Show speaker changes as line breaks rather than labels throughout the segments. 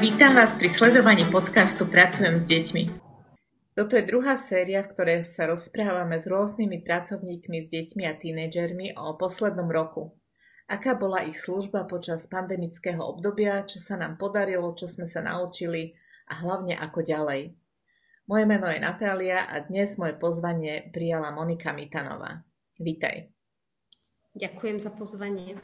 Vítam vás pri sledovaní podcastu Pracujem s deťmi. Toto je druhá séria, v ktorej sa rozprávame s rôznymi pracovníkmi s deťmi a tínedžermi o poslednom roku. Aká bola ich služba počas pandemického obdobia, čo sa nám podarilo, čo sme sa naučili a hlavne ako ďalej. Moje meno je Natália a dnes moje pozvanie prijala Monika Mitanová. Vítaj.
Ďakujem za pozvanie.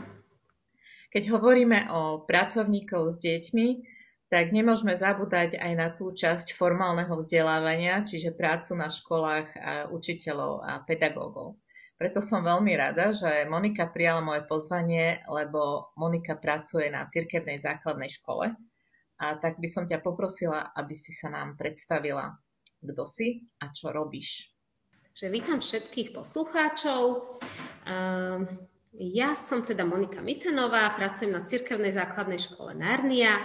Keď hovoríme o pracovníkov s deťmi, tak nemôžeme zabúdať aj na tú časť formálneho vzdelávania, čiže prácu na školách a učiteľov a pedagógov. Preto som veľmi rada, že Monika prijala moje pozvanie, lebo Monika pracuje na cirkevnej základnej škole. A tak by som ťa poprosila, aby si sa nám predstavila, kto si a čo robíš.
Že vítam všetkých poslucháčov. Uh ja som teda Monika Mitanová, pracujem na Cirkevnej základnej škole Narnia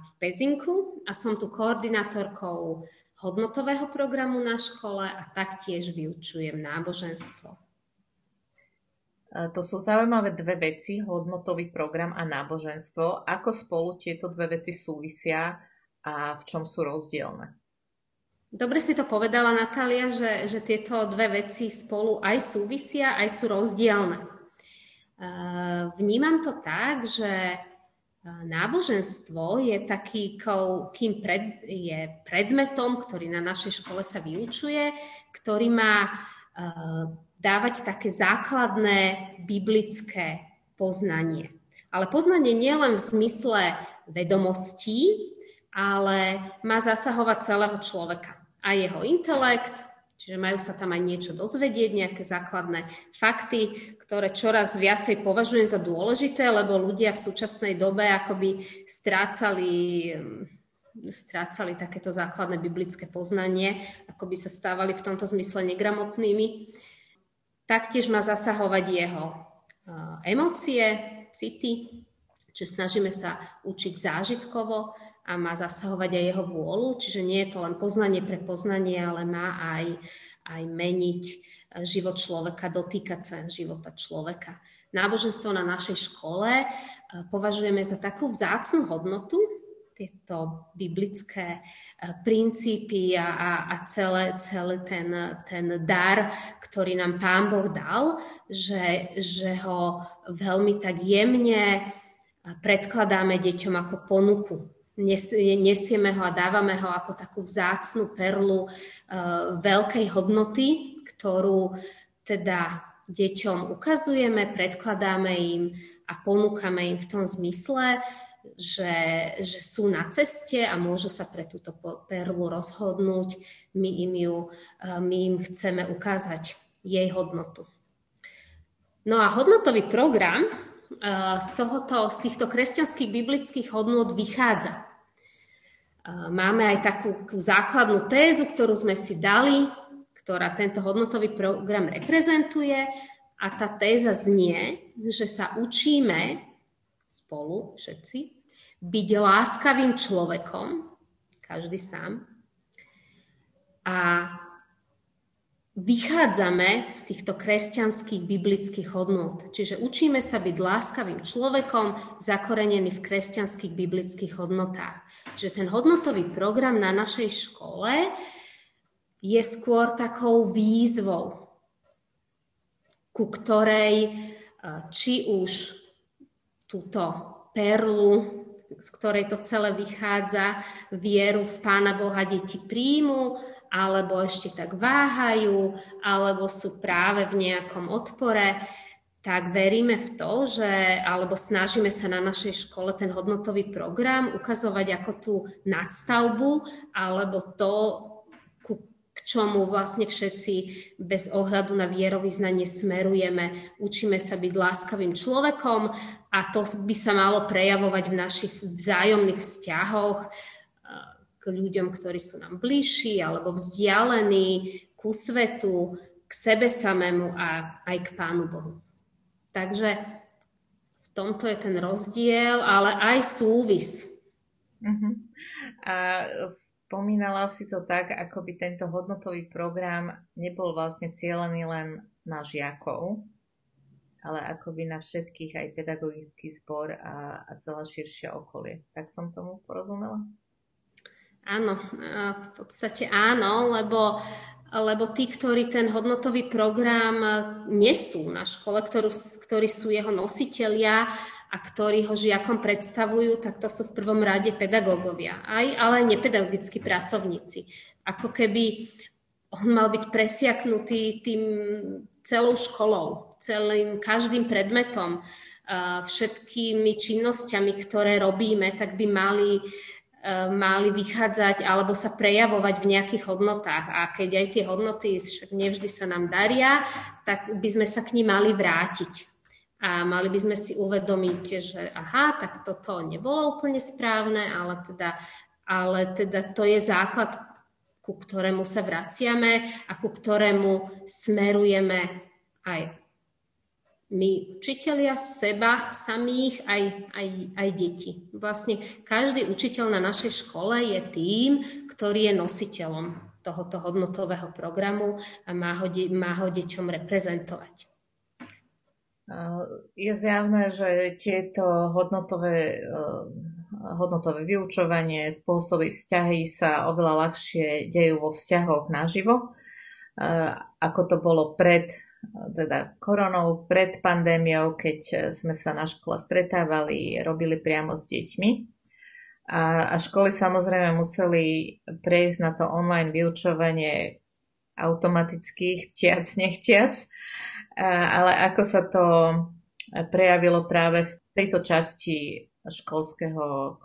v Pezinku a som tu koordinátorkou hodnotového programu na škole a taktiež vyučujem náboženstvo.
To sú zaujímavé dve veci, hodnotový program a náboženstvo. Ako spolu tieto dve veci súvisia a v čom sú rozdielne?
Dobre si to povedala Natália, že, že tieto dve veci spolu aj súvisia, aj sú rozdielne. Vnímam to tak, že náboženstvo je taký, kým pred, je predmetom, ktorý na našej škole sa vyučuje, ktorý má dávať také základné biblické poznanie. Ale poznanie nie len v zmysle vedomostí, ale má zasahovať celého človeka. A jeho intelekt, Čiže majú sa tam aj niečo dozvedieť, nejaké základné fakty, ktoré čoraz viacej považujem za dôležité, lebo ľudia v súčasnej dobe akoby strácali, strácali takéto základné biblické poznanie, ako by sa stávali v tomto zmysle negramotnými. Taktiež má zasahovať jeho emócie, city, čiže snažíme sa učiť zážitkovo, a má zasahovať aj jeho vôľu, čiže nie je to len poznanie pre poznanie, ale má aj, aj meniť e, život človeka, dotýkať sa života človeka. Náboženstvo na našej škole e, považujeme za takú vzácnu hodnotu, tieto biblické e, princípy a, a, a celé, celý ten, ten dar, ktorý nám Pán Boh dal, že, že ho veľmi tak jemne predkladáme deťom ako ponuku nesieme ho a dávame ho ako takú vzácnu perlu uh, veľkej hodnoty, ktorú teda deťom ukazujeme, predkladáme im a ponúkame im v tom zmysle, že, že sú na ceste a môžu sa pre túto perlu rozhodnúť. My im, ju, uh, my im chceme ukázať jej hodnotu. No a hodnotový program z, tohoto, z týchto kresťanských biblických hodnôt vychádza. Máme aj takú, základnú tézu, ktorú sme si dali, ktorá tento hodnotový program reprezentuje a tá téza znie, že sa učíme spolu všetci byť láskavým človekom, každý sám, a vychádzame z týchto kresťanských biblických hodnôt. Čiže učíme sa byť láskavým človekom, zakorenený v kresťanských biblických hodnotách. Čiže ten hodnotový program na našej škole je skôr takou výzvou, ku ktorej e, či už túto perlu, z ktorej to celé vychádza, vieru v Pána Boha deti príjmu, alebo ešte tak váhajú, alebo sú práve v nejakom odpore, tak veríme v to, že, alebo snažíme sa na našej škole ten hodnotový program ukazovať ako tú nadstavbu, alebo to, k čomu vlastne všetci bez ohľadu na vierovýznanie smerujeme. Učíme sa byť láskavým človekom a to by sa malo prejavovať v našich vzájomných vzťahoch, k ľuďom, ktorí sú nám bližší alebo vzdialení, ku svetu, k sebe samému a aj k Pánu Bohu. Takže v tomto je ten rozdiel, ale aj súvis.
Uh-huh. A spomínala si to tak, ako by tento hodnotový program nebol vlastne cieľený len na žiakov, ale akoby na všetkých aj pedagogický zbor a, a celá širšie okolie. Tak som tomu porozumela?
Áno, v podstate áno, lebo, lebo tí, ktorí ten hodnotový program nesú na škole, ktorú, ktorí sú jeho nositelia a ktorí ho žiakom predstavujú, tak to sú v prvom rade pedagógovia, aj, ale aj nepedagogickí pracovníci. Ako keby on mal byť presiaknutý tým celou školou, celým každým predmetom, všetkými činnosťami, ktoré robíme, tak by mali, mali vychádzať alebo sa prejavovať v nejakých hodnotách. A keď aj tie hodnoty nevždy sa nám daria, tak by sme sa k ním mali vrátiť. A mali by sme si uvedomiť, že aha, tak toto nebolo úplne správne, ale teda, ale teda to je základ, ku ktorému sa vraciame a ku ktorému smerujeme aj my učitelia seba samých, aj, aj, aj deti. Vlastne každý učiteľ na našej škole je tým, ktorý je nositeľom tohoto hodnotového programu a má ho, má ho deťom reprezentovať.
Je zjavné, že tieto hodnotové, hodnotové vyučovanie, spôsoby vzťahy sa oveľa ľahšie dejú vo vzťahoch naživo, ako to bolo pred teda koronou, pred pandémiou, keď sme sa na škole stretávali, robili priamo s deťmi. A, a školy samozrejme museli prejsť na to online vyučovanie automaticky, chtiac, nechtiac. Ale ako sa to prejavilo práve v tejto časti školského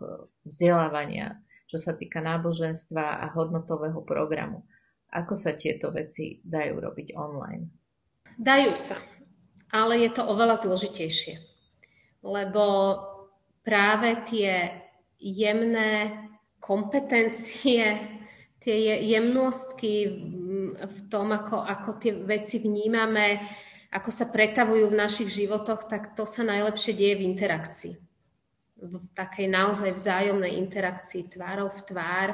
vzdelávania, čo sa týka náboženstva a hodnotového programu. Ako sa tieto veci dajú robiť online?
Dajú sa, ale je to oveľa zložitejšie, lebo práve tie jemné kompetencie, tie jemnostky v tom, ako, ako tie veci vnímame, ako sa pretavujú v našich životoch, tak to sa najlepšie deje v interakcii. V takej naozaj vzájomnej interakcii tvárov v tvár.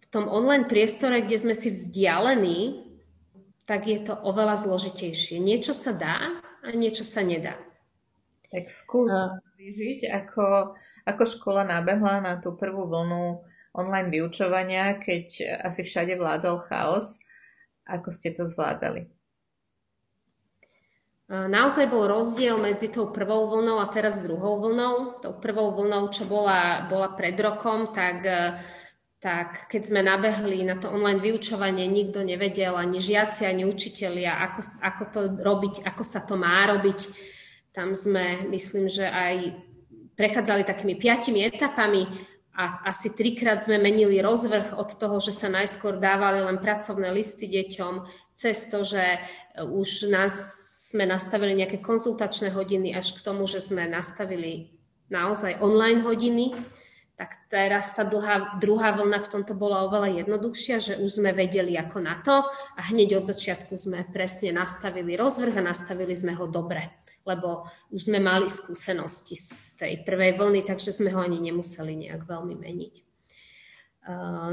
V tom online priestore, kde sme si vzdialení, tak je to oveľa zložitejšie. Niečo sa dá a niečo sa nedá.
Tak skús vyžiť, ako, ako škola nabehla na tú prvú vlnu online vyučovania, keď asi všade vládol chaos. Ako ste to zvládali?
Naozaj bol rozdiel medzi tou prvou vlnou a teraz druhou vlnou. Tou prvou vlnou, čo bola, bola pred rokom, tak tak keď sme nabehli na to online vyučovanie, nikto nevedel, ani žiaci, ani učitelia, ako, ako to robiť, ako sa to má robiť. Tam sme, myslím, že aj prechádzali takými piatimi etapami a asi trikrát sme menili rozvrh od toho, že sa najskôr dávali len pracovné listy deťom, cez to, že už nás sme nastavili nejaké konzultačné hodiny, až k tomu, že sme nastavili naozaj online hodiny, tak teraz tá dlhá, druhá vlna v tomto bola oveľa jednoduchšia, že už sme vedeli ako na to a hneď od začiatku sme presne nastavili rozvrh a nastavili sme ho dobre, lebo už sme mali skúsenosti z tej prvej vlny, takže sme ho ani nemuseli nejak veľmi meniť.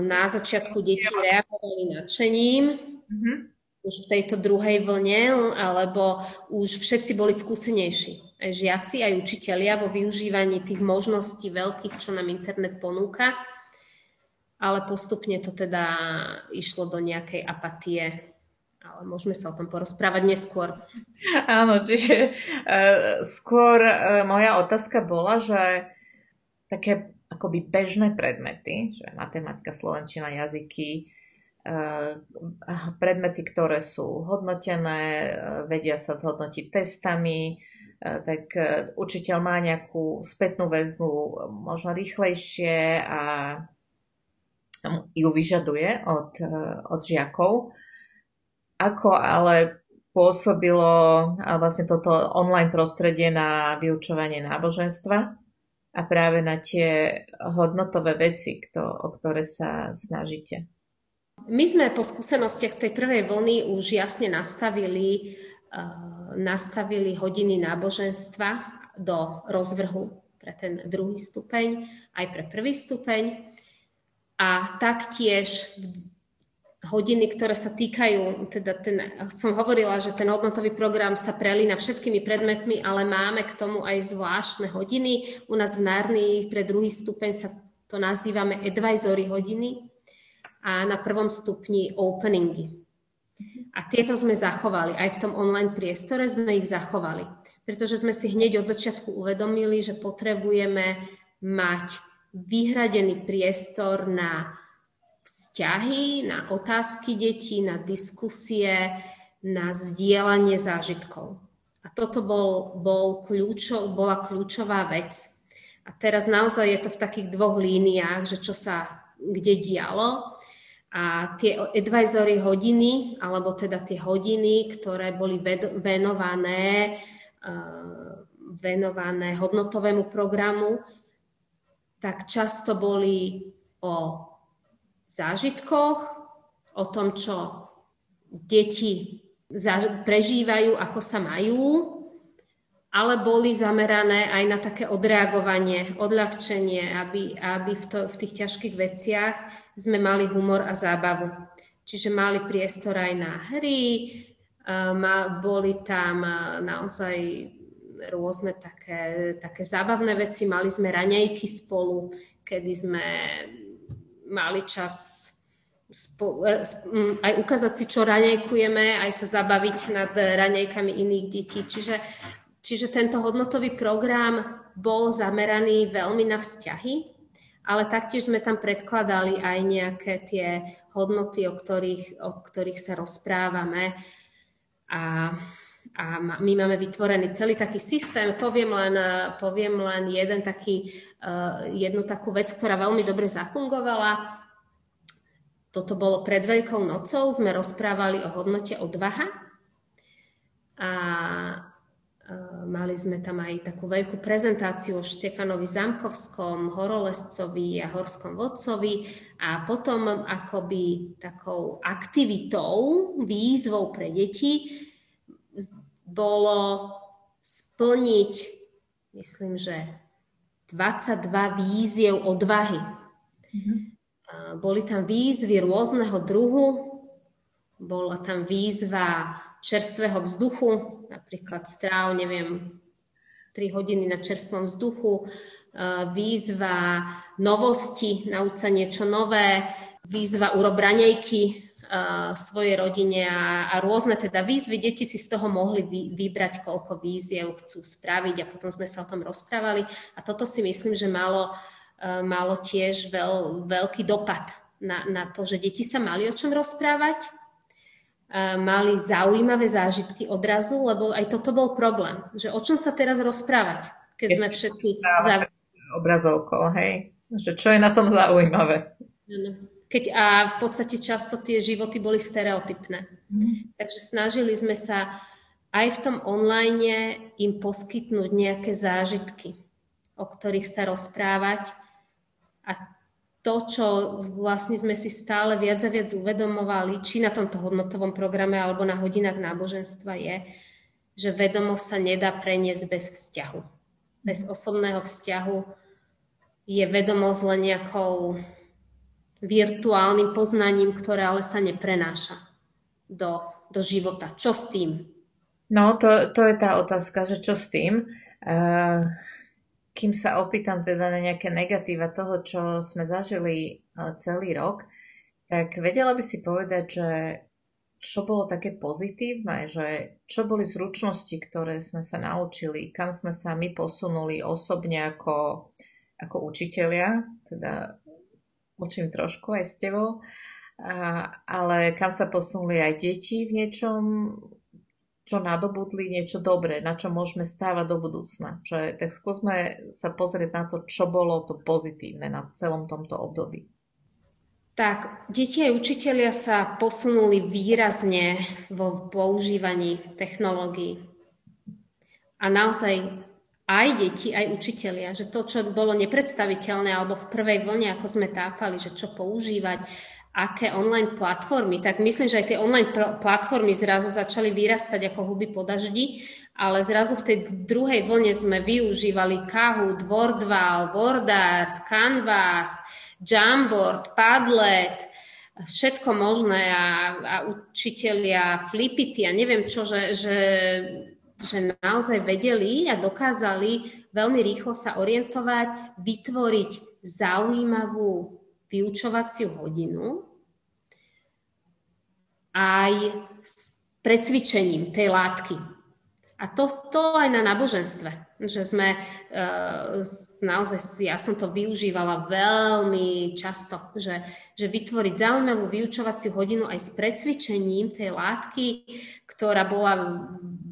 Na začiatku deti reagovali nadšením, mm-hmm. Už v tejto druhej vlne, alebo už všetci boli skúsenejší aj žiaci, aj učitelia vo využívaní tých možností veľkých, čo nám internet ponúka. Ale postupne to teda išlo do nejakej apatie. Ale môžeme sa o tom porozprávať neskôr.
Áno, čiže uh, skôr uh, moja otázka bola, že také akoby bežné predmety, že matematika, slovenčina, jazyky, predmety, ktoré sú hodnotené, vedia sa zhodnotiť testami, tak učiteľ má nejakú spätnú väzbu možno rýchlejšie a ju vyžaduje od, od žiakov. Ako ale pôsobilo vlastne toto online prostredie na vyučovanie náboženstva a práve na tie hodnotové veci, kto, o ktoré sa snažíte?
My sme po skúsenostiach z tej prvej vlny už jasne nastavili nastavili hodiny náboženstva do rozvrhu pre ten druhý stupeň, aj pre prvý stupeň. A taktiež hodiny, ktoré sa týkajú, teda ten, som hovorila, že ten hodnotový program sa prelína všetkými predmetmi, ale máme k tomu aj zvláštne hodiny. U nás v Nárni pre druhý stupeň sa to nazývame advisory hodiny a na prvom stupni openingy. A tieto sme zachovali. Aj v tom online priestore sme ich zachovali. Pretože sme si hneď od začiatku uvedomili, že potrebujeme mať vyhradený priestor na vzťahy, na otázky detí, na diskusie, na zdieľanie zážitkov. A toto bol, bol kľúčo, bola kľúčová vec. A teraz naozaj je to v takých dvoch líniách, že čo sa kde dialo. A tie advisory hodiny, alebo teda tie hodiny, ktoré boli venované, eh, venované hodnotovému programu, tak často boli o zážitkoch, o tom, čo deti prežívajú, ako sa majú, ale boli zamerané aj na také odreagovanie, odľahčenie, aby, aby v, to, v tých ťažkých veciach sme mali humor a zábavu. Čiže mali priestor aj na hry, boli tam naozaj rôzne také, také zábavné veci, mali sme raňajky spolu, kedy sme mali čas spo, aj ukázať si, čo raňajkujeme, aj sa zabaviť nad raňajkami iných detí. Čiže, čiže tento hodnotový program bol zameraný veľmi na vzťahy, ale taktiež sme tam predkladali aj nejaké tie hodnoty, o ktorých, o ktorých sa rozprávame. A, a my máme vytvorený celý taký systém. Poviem len, poviem len jeden taký Eh, jednu takú vec, ktorá veľmi dobre zafungovala. Toto bolo pred Veľkou nocou, sme rozprávali o hodnote odvaha a mali sme tam aj takú veľkú prezentáciu o Štefanovi Zamkovskom, horolescovi a horskom vodcovi a potom akoby takou aktivitou, výzvou pre deti bolo splniť, myslím, že 22 víziev odvahy. Mm-hmm. Boli tam výzvy rôzneho druhu, bola tam výzva čerstvého vzduchu, napríklad stráv, neviem, 3 hodiny na čerstvom vzduchu, výzva novosti, nauč sa niečo nové, výzva urob ranejky, svojej rodine a, a rôzne teda výzvy. Deti si z toho mohli vy, vybrať, koľko víziev chcú spraviť a potom sme sa o tom rozprávali. A toto si myslím, že malo, e, malo tiež veľ, veľký dopad na, na to, že deti sa mali o čom rozprávať, e, mali zaujímavé zážitky odrazu, lebo aj toto bol problém, že o čom sa teraz rozprávať, keď, keď sme všetci...
Obrazovkou, hej? Že čo je na tom zaujímavé?
keď a v podstate často tie životy boli stereotypné. Mm. Takže snažili sme sa aj v tom online im poskytnúť nejaké zážitky, o ktorých sa rozprávať. A to, čo vlastne sme si stále viac a viac uvedomovali, či na tomto hodnotovom programe alebo na hodinách náboženstva je, že vedomosť sa nedá preniesť bez vzťahu. Bez osobného vzťahu je vedomosť len nejakou virtuálnym poznaním, ktoré ale sa neprenáša do, do života. Čo s tým?
No, to, to je tá otázka, že čo s tým? Uh, kým sa opýtam teda na nejaké negatíva toho, čo sme zažili uh, celý rok, tak vedela by si povedať, že čo bolo také pozitívne, že čo boli zručnosti, ktoré sme sa naučili, kam sme sa my posunuli osobne ako, ako učitelia, teda učím trošku aj s tebou, a, ale kam sa posunuli aj deti v niečom, čo nadobudli niečo dobré, na čo môžeme stávať do budúcna. Že, tak skúsme sa pozrieť na to, čo bolo to pozitívne na celom tomto období.
Tak, deti aj učitelia sa posunuli výrazne vo používaní technológií. A naozaj aj deti, aj učitelia, že to, čo bolo nepredstaviteľné alebo v prvej vlne, ako sme tápali, že čo používať, aké online platformy, tak myslím, že aj tie online platformy zrazu začali vyrastať ako huby po daždi, ale zrazu v tej druhej vlne sme využívali Kahoot, Wordwall, WordArt, Canvas, Jamboard, Padlet, všetko možné a, a učitelia flipity a neviem čo, že, že, že naozaj vedeli a dokázali veľmi rýchlo sa orientovať, vytvoriť zaujímavú vyučovaciu hodinu aj s precvičením tej látky. A to, to aj na náboženstve, že sme uh, naozaj, ja som to využívala veľmi často, že, že vytvoriť zaujímavú vyučovaciu hodinu aj s precvičením tej látky, ktorá bola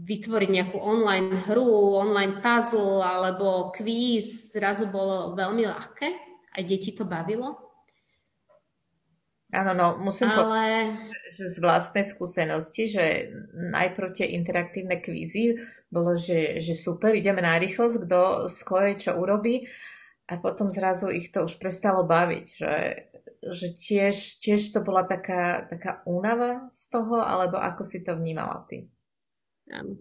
vytvoriť nejakú online hru, online puzzle alebo kvíz, zrazu bolo veľmi ľahké. Aj deti to bavilo.
Áno, no musím Ale... povedať, že z vlastnej skúsenosti, že najprv tie interaktívne kvízy bolo, že, že super, ideme na rýchlosť, kto skôr čo urobí a potom zrazu ich to už prestalo baviť, že, že tiež, tiež to bola taká, taká únava z toho, alebo ako si to vnímala ty? Áno.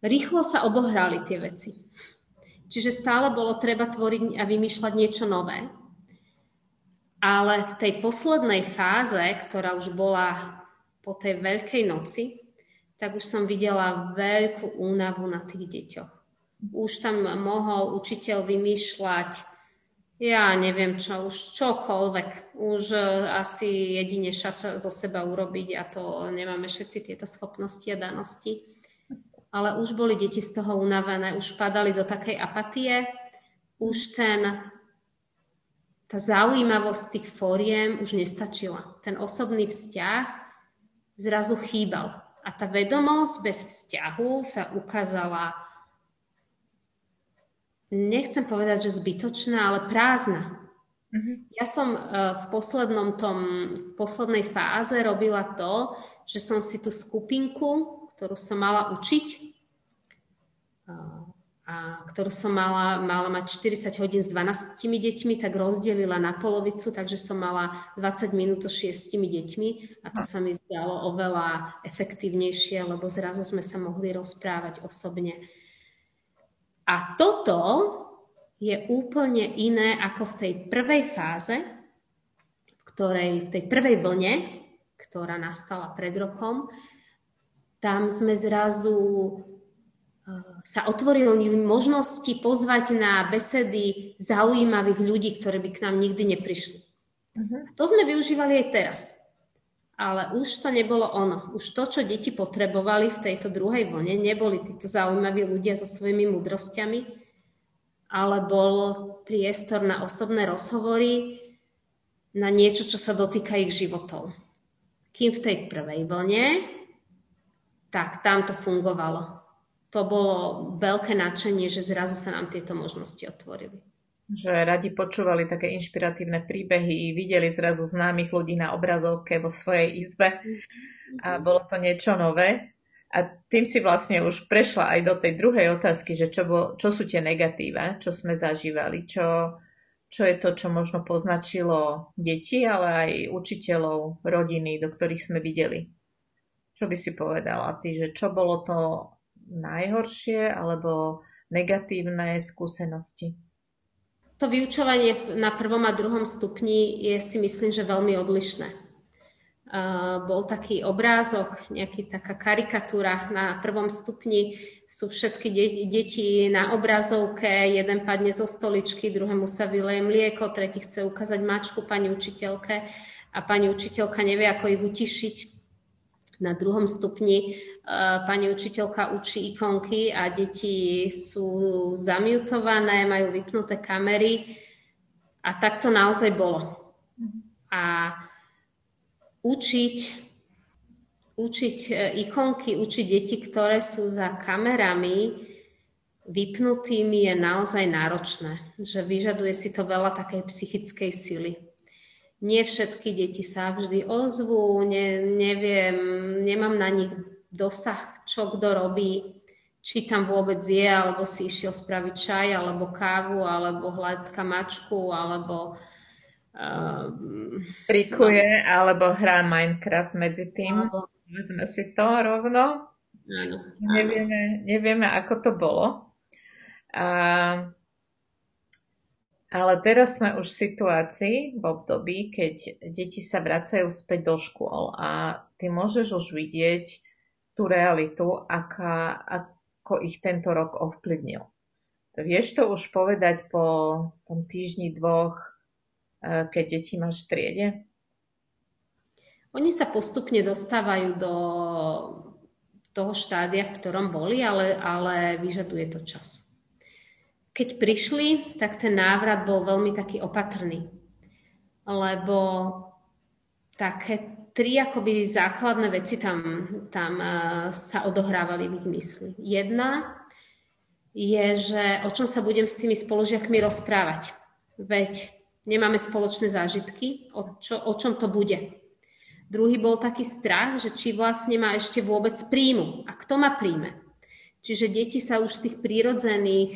Rýchlo sa obohrali tie veci. Čiže stále bolo treba tvoriť a vymýšľať niečo nové ale v tej poslednej fáze, ktorá už bola po tej veľkej noci, tak už som videla veľkú únavu na tých deťoch. Už tam mohol učiteľ vymýšľať, ja neviem čo, už čokoľvek. Už e, asi jedine šaša zo seba urobiť a to nemáme všetci tieto schopnosti a danosti. Ale už boli deti z toho unavené, už padali do takej apatie, už ten tá zaujímavosť tých fóriem už nestačila. Ten osobný vzťah zrazu chýbal. A tá vedomosť bez vzťahu sa ukázala, nechcem povedať, že zbytočná, ale prázdna. Mm-hmm. Ja som uh, v, poslednom tom, v poslednej fáze robila to, že som si tú skupinku, ktorú som mala učiť, a ktorú som mala, mala mať 40 hodín s 12 deťmi, tak rozdelila na polovicu, takže som mala 20 minút so 6 deťmi a to sa mi zdalo oveľa efektívnejšie, lebo zrazu sme sa mohli rozprávať osobne. A toto je úplne iné ako v tej prvej fáze, v ktorej, v tej prvej vlne, ktorá nastala pred rokom, tam sme zrazu sa otvorili možnosti pozvať na besedy zaujímavých ľudí, ktorí by k nám nikdy neprišli. Uh-huh. To sme využívali aj teraz. Ale už to nebolo ono. Už to, čo deti potrebovali v tejto druhej vlne, neboli títo zaujímaví ľudia so svojimi mudrosťami, ale bol priestor na osobné rozhovory, na niečo, čo sa dotýka ich životov. Kým v tej prvej vlne, tak tam to fungovalo to bolo veľké nadšenie, že zrazu sa nám tieto možnosti otvorili.
Že radi počúvali také inšpiratívne príbehy, videli zrazu známych ľudí na obrazovke vo svojej izbe a bolo to niečo nové. A tým si vlastne už prešla aj do tej druhej otázky, že čo, bol, čo sú tie negatíva, čo sme zažívali, čo, čo je to, čo možno poznačilo deti, ale aj učiteľov, rodiny, do ktorých sme videli. Čo by si povedala ty, že čo bolo to najhoršie alebo negatívne skúsenosti?
To vyučovanie na prvom a druhom stupni je si myslím, že veľmi odlišné. Uh, bol taký obrázok, nejaký taká karikatúra na prvom stupni. Sú všetky de- deti na obrazovke, jeden padne zo stoličky, druhému sa vyleje mlieko, tretí chce ukázať mačku pani učiteľke a pani učiteľka nevie, ako ich utišiť. Na druhom stupni pani učiteľka učí ikonky a deti sú zamutované, majú vypnuté kamery a tak to naozaj bolo. A učiť, učiť e, ikonky, učiť deti, ktoré sú za kamerami vypnutými je naozaj náročné, že vyžaduje si to veľa takej psychickej sily. Nie všetky deti sa vždy ozvú, ne, neviem, nemám na nich dosah, čo kto robí, či tam vôbec je, alebo si išiel spraviť čaj, alebo kávu, alebo hľadka mačku, alebo
um, trikuje, no. alebo hrá Minecraft medzi tým. Alebo... Vezme si to rovno. Áno, Nevieme, nevieme, ako to bolo. A Ale teraz sme už v situácii, v období, keď deti sa vracajú späť do škôl a ty môžeš už vidieť tú realitu, aká, ako ich tento rok ovplyvnil. Vieš to už povedať po tom týždni dvoch, e, keď deti máš v triede?
Oni sa postupne dostávajú do toho štádia, v ktorom boli, ale, ale vyžaduje to čas. Keď prišli, tak ten návrat bol veľmi taký opatrný, lebo také tri akoby základné veci tam, tam uh, sa odohrávali v ich mysli. Jedna je, že o čom sa budem s tými spolužiakmi rozprávať. Veď nemáme spoločné zážitky, o, čo, o čom to bude. Druhý bol taký strach, že či vlastne má ešte vôbec príjmu a kto ma príjme. Čiže deti sa už z tých prírodzených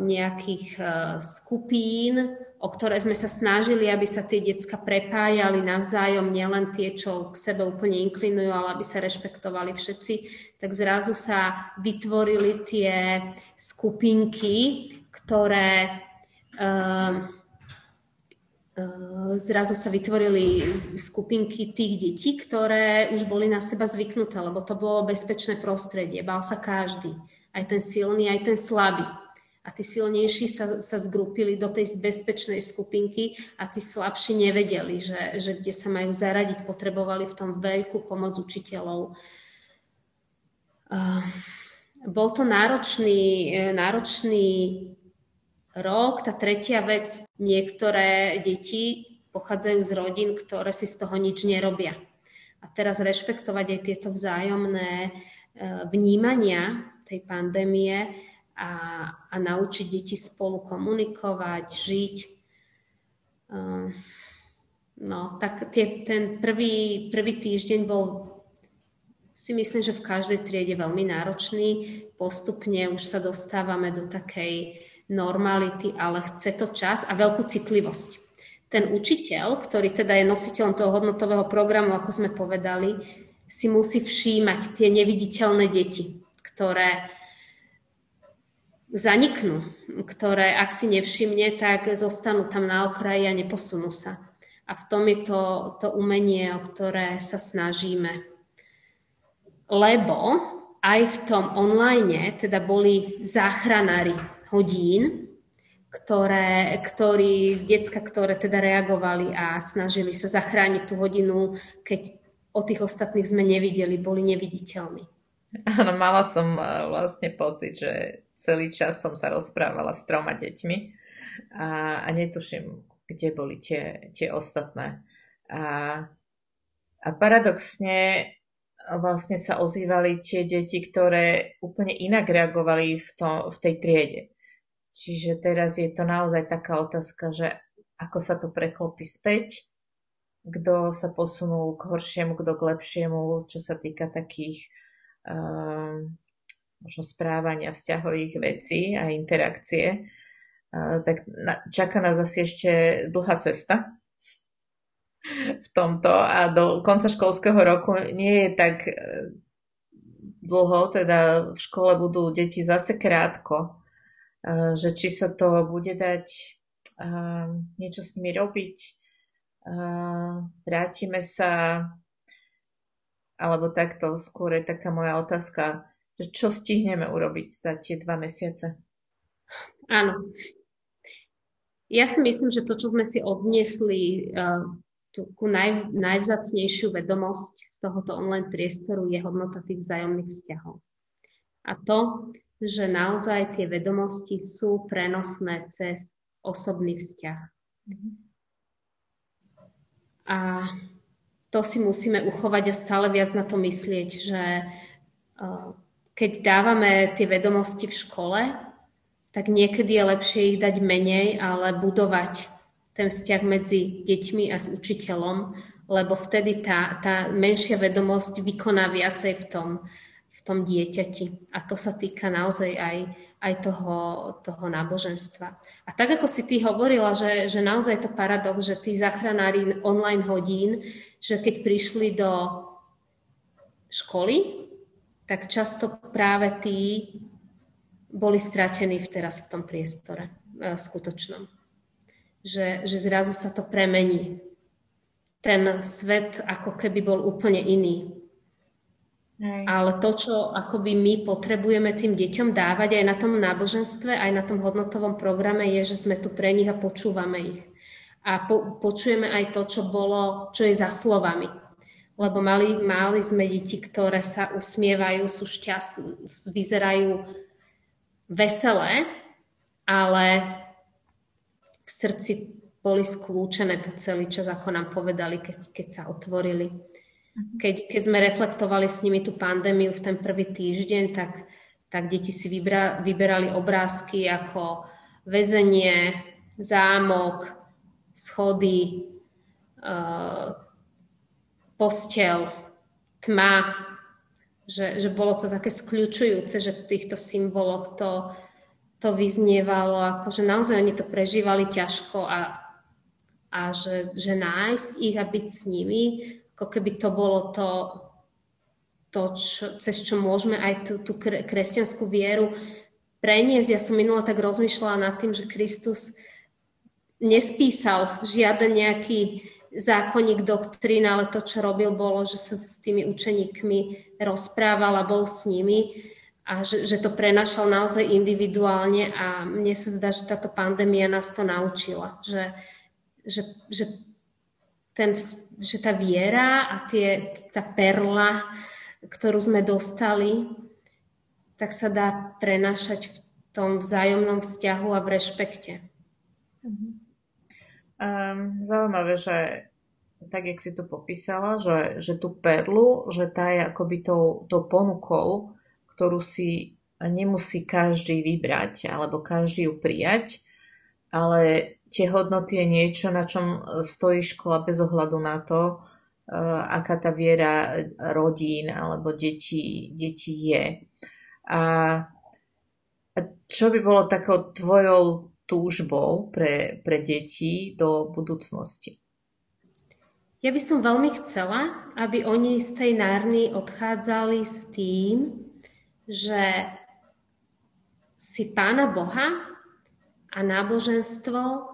nejakých skupín, o ktoré sme sa snažili, aby sa tie decka prepájali navzájom, nielen tie, čo k sebe úplne inklinujú, ale aby sa rešpektovali všetci, tak zrazu sa vytvorili tie skupinky, ktoré zrazu sa vytvorili skupinky tých detí, ktoré už boli na seba zvyknuté, lebo to bolo bezpečné prostredie. Bál sa každý, aj ten silný, aj ten slabý a tí silnejší sa, sa zgrupili do tej bezpečnej skupinky a tí slabší nevedeli, že, že kde sa majú zaradiť, potrebovali v tom veľkú pomoc učiteľov. Uh, bol to náročný, e, náročný rok. Tá tretia vec, niektoré deti pochádzajú z rodín, ktoré si z toho nič nerobia. A teraz rešpektovať aj tieto vzájomné e, vnímania tej pandémie a, a naučiť deti spolu komunikovať, žiť. Uh, no, tak tie, ten prvý, prvý týždeň bol si myslím, že v každej triede veľmi náročný. Postupne už sa dostávame do takej normality, ale chce to čas a veľkú citlivosť. Ten učiteľ, ktorý teda je nositeľom toho hodnotového programu, ako sme povedali, si musí všímať tie neviditeľné deti, ktoré zaniknú, ktoré ak si nevšimne, tak zostanú tam na okraji a neposunú sa. A v tom je to, to umenie, o ktoré sa snažíme. Lebo aj v tom online teda boli záchranári hodín, ktoré, ktorí, decka, ktoré teda reagovali a snažili sa zachrániť tú hodinu, keď o tých ostatných sme nevideli, boli neviditeľní.
Áno, mala som eh, vlastne pocit, že celý čas som sa rozprávala s troma deťmi a, a netuším, kde boli tie, tie ostatné. A, a paradoxne vlastne sa ozývali tie deti, ktoré úplne inak reagovali v, to, v tej triede. Čiže teraz je to naozaj taká otázka, že ako sa to preklopí späť, kto sa posunul k horšiemu, kto k lepšiemu, čo sa týka takých um, možno správania vzťahových vecí a interakcie, tak čaká nás asi ešte dlhá cesta v tomto. A do konca školského roku nie je tak e, dlho, teda v škole budú deti zase krátko, e, že či sa to bude dať e, niečo s nimi robiť, vrátime sa, alebo takto skôr je taká moja otázka, čo stihneme urobiť za tie dva mesiace?
Áno. Ja si myslím, že to, čo sme si odniesli, uh, tú naj, najvzácnejšiu vedomosť z tohoto online priestoru je hodnota tých vzájomných vzťahov. A to, že naozaj tie vedomosti sú prenosné cez osobný vzťah. A to si musíme uchovať a stále viac na to myslieť, že uh, keď dávame tie vedomosti v škole, tak niekedy je lepšie ich dať menej, ale budovať ten vzťah medzi deťmi a s učiteľom, lebo vtedy tá, tá menšia vedomosť vykoná viacej v tom, v tom dieťati. A to sa týka naozaj aj, aj toho, toho náboženstva. A tak, ako si ty hovorila, že, že naozaj to paradox, že tí zachranári online hodín, že keď prišli do školy, tak často práve tí boli stratení teraz v tom priestore. skutočnom. Že, že zrazu sa to premení. Ten svet ako keby bol úplne iný. Hej. Ale to, čo akoby my potrebujeme tým deťom dávať aj na tom náboženstve, aj na tom hodnotovom programe, je, že sme tu pre nich a počúvame ich. A po, počujeme aj to, čo bolo, čo je za slovami lebo mali, mali sme deti, ktoré sa usmievajú, sú šťastné, vyzerajú veselé, ale v srdci boli skľúčené po celý čas, ako nám povedali, keď, keď sa otvorili. Mhm. Keď, keď sme reflektovali s nimi tú pandémiu v ten prvý týždeň, tak, tak deti si vybra, vyberali obrázky ako väzenie, zámok, schody, uh, postel, tma, že, že bolo to také skľúčujúce, že v týchto symboloch to, to vyznievalo, ako že naozaj oni to prežívali ťažko a, a že, že nájsť ich a byť s nimi, ako keby to bolo to, to čo, cez čo môžeme aj tú, tú kresťanskú vieru preniesť. Ja som minule tak rozmýšľala nad tým, že Kristus nespísal žiaden nejaký zákonník doktrín, ale to, čo robil, bolo, že sa s tými učeníkmi rozprával a bol s nimi a že, že to prenašal naozaj individuálne a mne sa zdá, že táto pandémia nás to naučila, že, že, že, ten, že tá viera a tie, tá perla, ktorú sme dostali, tak sa dá prenášať v tom vzájomnom vzťahu a v rešpekte.
Um, zaujímavé, že tak, jak si to popísala, že, že tú perlu, že tá je akoby tou, tou ponukou, ktorú si nemusí každý vybrať, alebo každý ju prijať, ale tie hodnoty je niečo, na čom stojí škola bez ohľadu na to, uh, aká tá viera rodín alebo detí, detí je. A, a čo by bolo takou tvojou túžbou pre, pre deti do budúcnosti?
Ja by som veľmi chcela, aby oni z tej nárny odchádzali s tým, že si Pána Boha a náboženstvo,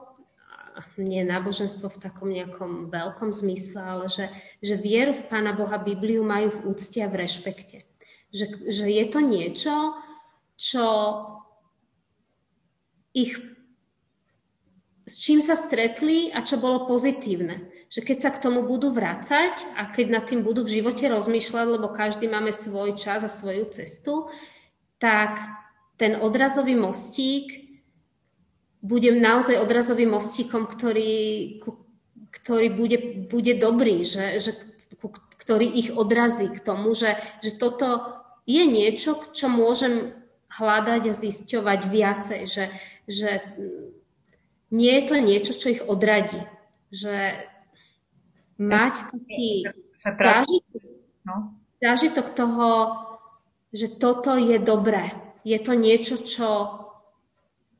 nie náboženstvo v takom nejakom veľkom zmysle, ale že, že vieru v Pána Boha, Bibliu majú v úcte a v rešpekte. Že, že je to niečo, čo ich s čím sa stretli a čo bolo pozitívne. Že keď sa k tomu budú vracať a keď nad tým budú v živote rozmýšľať, lebo každý máme svoj čas a svoju cestu, tak ten odrazový mostík bude naozaj odrazovým mostíkom, ktorý, ktorý bude, bude dobrý, že, že, ktorý ich odrazí k tomu, že, že toto je niečo, čo môžem hľadať a zisťovať viacej, že, že nie je to niečo, čo ich odradí. Že mať taký zážitok, no. zážitok toho, že toto je dobré. Je to niečo, čo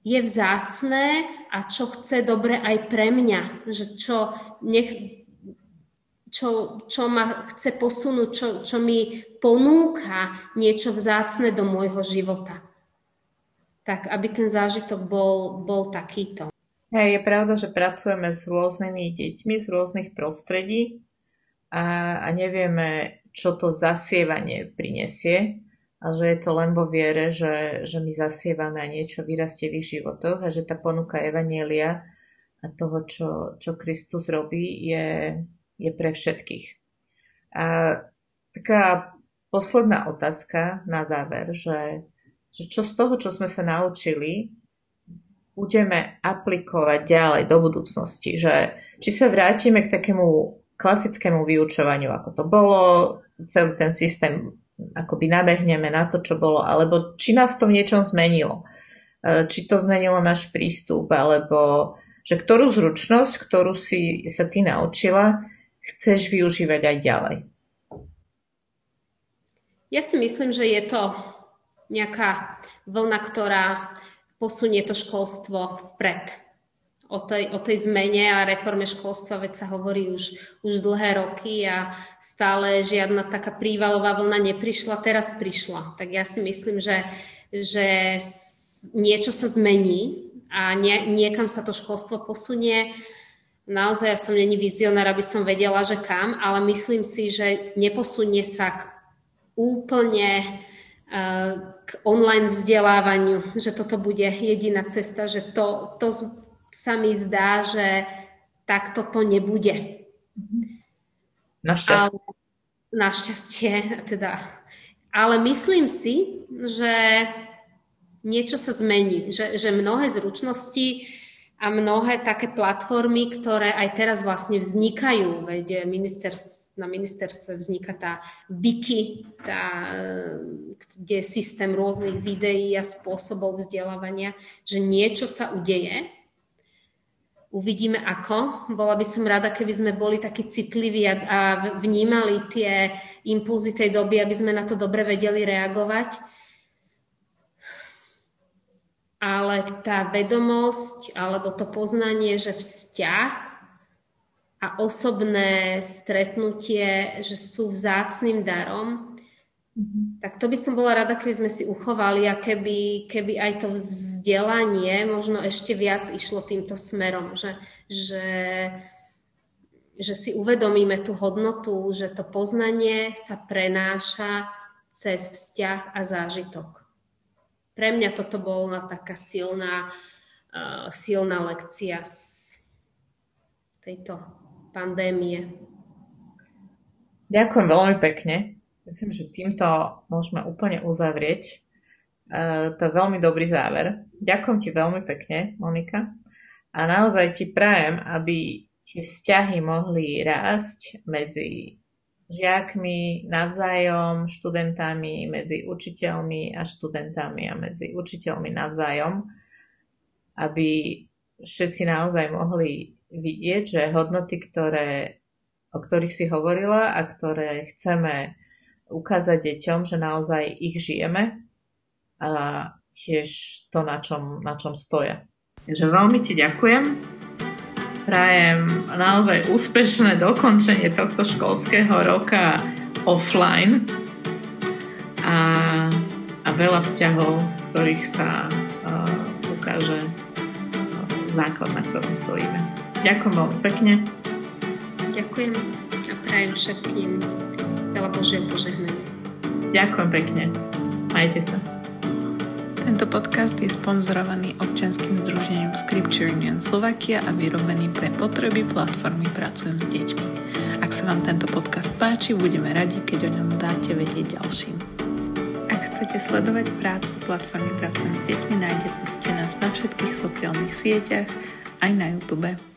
je vzácné a čo chce dobre aj pre mňa. Že čo, nech, čo, čo ma chce posunúť, čo, čo mi ponúka niečo vzácne do môjho života. Tak, aby ten zážitok bol, bol takýto.
Hej, je pravda, že pracujeme s rôznymi deťmi z rôznych prostredí a, a nevieme, čo to zasievanie prinesie a že je to len vo viere, že, že my zasievame a niečo vyrastie v ich životoch a že tá ponuka Evanielia a toho, čo, čo Kristus robí, je, je pre všetkých. A taká posledná otázka na záver, že, že čo z toho, čo sme sa naučili, budeme aplikovať ďalej do budúcnosti, že či sa vrátime k takému klasickému vyučovaniu, ako to bolo, celý ten systém akoby nabehneme na to, čo bolo, alebo či nás to v niečom zmenilo. E, či to zmenilo náš prístup, alebo že ktorú zručnosť, ktorú si sa ty naučila, chceš využívať aj ďalej.
Ja si myslím, že je to nejaká vlna, ktorá posunie to školstvo vpred. O tej, o tej zmene a reforme školstva veď sa hovorí už, už dlhé roky a stále žiadna taká prívalová vlna neprišla, teraz prišla. Tak ja si myslím, že, že niečo sa zmení a nie, niekam sa to školstvo posunie. Naozaj ja som není vizionár, aby som vedela, že kam, ale myslím si, že neposunie sa k úplne uh, k online vzdelávaniu, že toto bude jediná cesta, že to, to sa mi zdá, že takto to nebude.
Našťastie. Ale,
našťastie, teda. Ale myslím si, že niečo sa zmení, že, že mnohé zručnosti a mnohé také platformy, ktoré aj teraz vlastne vznikajú, veď ministerstv, na ministerstve vzniká tá Wiki, tá, kde je systém rôznych videí a spôsobov vzdelávania, že niečo sa udeje. Uvidíme ako. Bola by som rada, keby sme boli takí citliví a, a vnímali tie impulzy tej doby, aby sme na to dobre vedeli reagovať ale tá vedomosť alebo to poznanie, že vzťah a osobné stretnutie, že sú vzácným darom, mm-hmm. tak to by som bola rada, keby sme si uchovali a keby, keby aj to vzdelanie možno ešte viac išlo týmto smerom, že, že, že si uvedomíme tú hodnotu, že to poznanie sa prenáša cez vzťah a zážitok. Pre mňa toto bola taká silná, uh, silná lekcia z tejto pandémie.
Ďakujem veľmi pekne. Myslím, že týmto môžeme úplne uzavrieť. Uh, to je veľmi dobrý záver. Ďakujem ti veľmi pekne, Monika. A naozaj ti prajem, aby tie vzťahy mohli rásť medzi žiakmi navzájom, študentami, medzi učiteľmi a študentami a medzi učiteľmi navzájom, aby všetci naozaj mohli vidieť, že hodnoty, ktoré, o ktorých si hovorila a ktoré chceme ukázať deťom, že naozaj ich žijeme a tiež to, na čom, na čom stoja. Takže veľmi ti ďakujem prajem naozaj úspešné dokončenie tohto školského roka offline a, a veľa vzťahov, ktorých sa uh, ukáže uh, základ, na ktorom stojíme. Ďakujem veľmi pekne.
Ďakujem a prajem všetkým veľa Božieho požehnania.
Ďakujem pekne. Majte sa.
Tento podcast je sponzorovaný občianským združením Scripture Union Slovakia a vyrobený pre potreby platformy Pracujem s deťmi. Ak sa vám tento podcast páči, budeme radi, keď o ňom dáte vedieť ďalším. Ak chcete sledovať prácu platformy Pracujem s deťmi, nájdete nás na všetkých sociálnych sieťach, aj na YouTube.